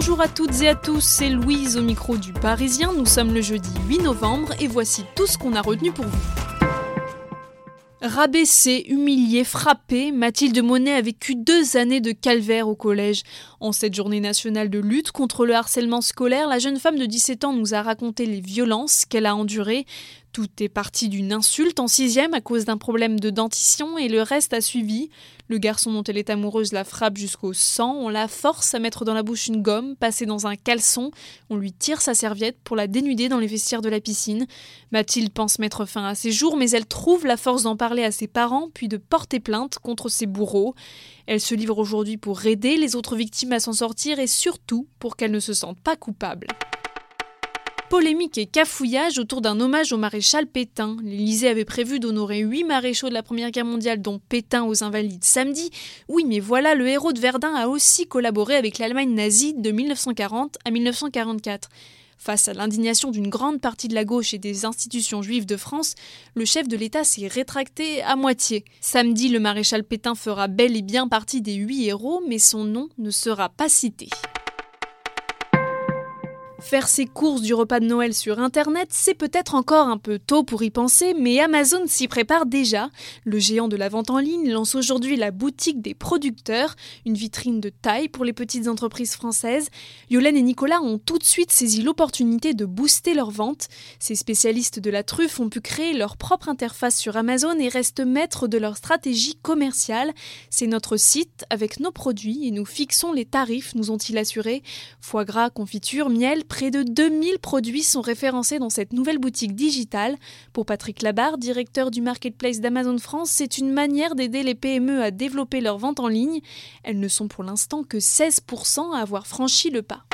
Bonjour à toutes et à tous, c'est Louise au micro du Parisien. Nous sommes le jeudi 8 novembre et voici tout ce qu'on a retenu pour vous. Rabaissée, humiliée, frappée, Mathilde Monet a vécu deux années de calvaire au collège. En cette journée nationale de lutte contre le harcèlement scolaire, la jeune femme de 17 ans nous a raconté les violences qu'elle a endurées. Tout est parti d'une insulte en sixième à cause d'un problème de dentition et le reste a suivi. Le garçon dont elle est amoureuse la frappe jusqu'au sang, on la force à mettre dans la bouche une gomme, passer dans un caleçon, on lui tire sa serviette pour la dénuder dans les vestiaires de la piscine. Mathilde pense mettre fin à ses jours, mais elle trouve la force d'en parler à ses parents, puis de porter plainte contre ses bourreaux. Elle se livre aujourd'hui pour aider les autres victimes à s'en sortir et surtout pour qu'elles ne se sentent pas coupables. Polémique et cafouillage autour d'un hommage au maréchal Pétain. L'Élysée avait prévu d'honorer huit maréchaux de la Première Guerre mondiale, dont Pétain aux Invalides samedi. Oui, mais voilà, le héros de Verdun a aussi collaboré avec l'Allemagne nazie de 1940 à 1944. Face à l'indignation d'une grande partie de la gauche et des institutions juives de France, le chef de l'État s'est rétracté à moitié. Samedi, le maréchal Pétain fera bel et bien partie des huit héros, mais son nom ne sera pas cité. Faire ses courses du repas de Noël sur Internet, c'est peut-être encore un peu tôt pour y penser, mais Amazon s'y prépare déjà. Le géant de la vente en ligne lance aujourd'hui la boutique des producteurs, une vitrine de taille pour les petites entreprises françaises. Yolène et Nicolas ont tout de suite saisi l'opportunité de booster leurs ventes. Ces spécialistes de la truffe ont pu créer leur propre interface sur Amazon et restent maîtres de leur stratégie commerciale. C'est notre site avec nos produits et nous fixons les tarifs, nous ont-ils assuré. Foie gras, confiture, miel, près de 2000 produits sont référencés dans cette nouvelle boutique digitale. Pour Patrick Labarre, directeur du marketplace d'Amazon France, c'est une manière d'aider les PME à développer leurs ventes en ligne. Elles ne sont pour l'instant que 16% à avoir franchi le pas.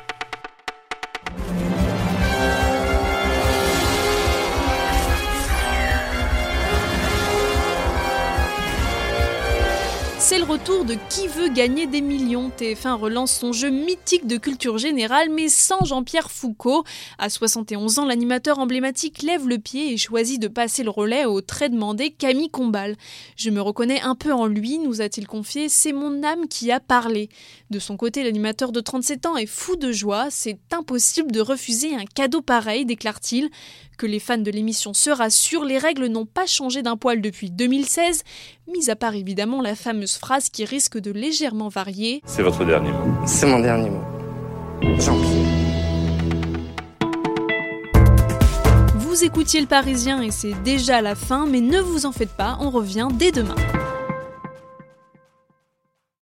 Retour de Qui veut gagner des millions? TF1 relance son jeu mythique de culture générale, mais sans Jean-Pierre Foucault. À 71 ans, l'animateur emblématique lève le pied et choisit de passer le relais au très demandé Camille Combal. Je me reconnais un peu en lui, nous a-t-il confié, c'est mon âme qui a parlé. De son côté, l'animateur de 37 ans est fou de joie, c'est impossible de refuser un cadeau pareil, déclare-t-il. Que les fans de l'émission se rassurent, les règles n'ont pas changé d'un poil depuis 2016, mis à part évidemment la fameuse phrase qui risque de légèrement varier. C'est votre dernier mot. C'est mon dernier mot. Jean-Pierre. Vous écoutiez le Parisien et c'est déjà la fin, mais ne vous en faites pas, on revient dès demain.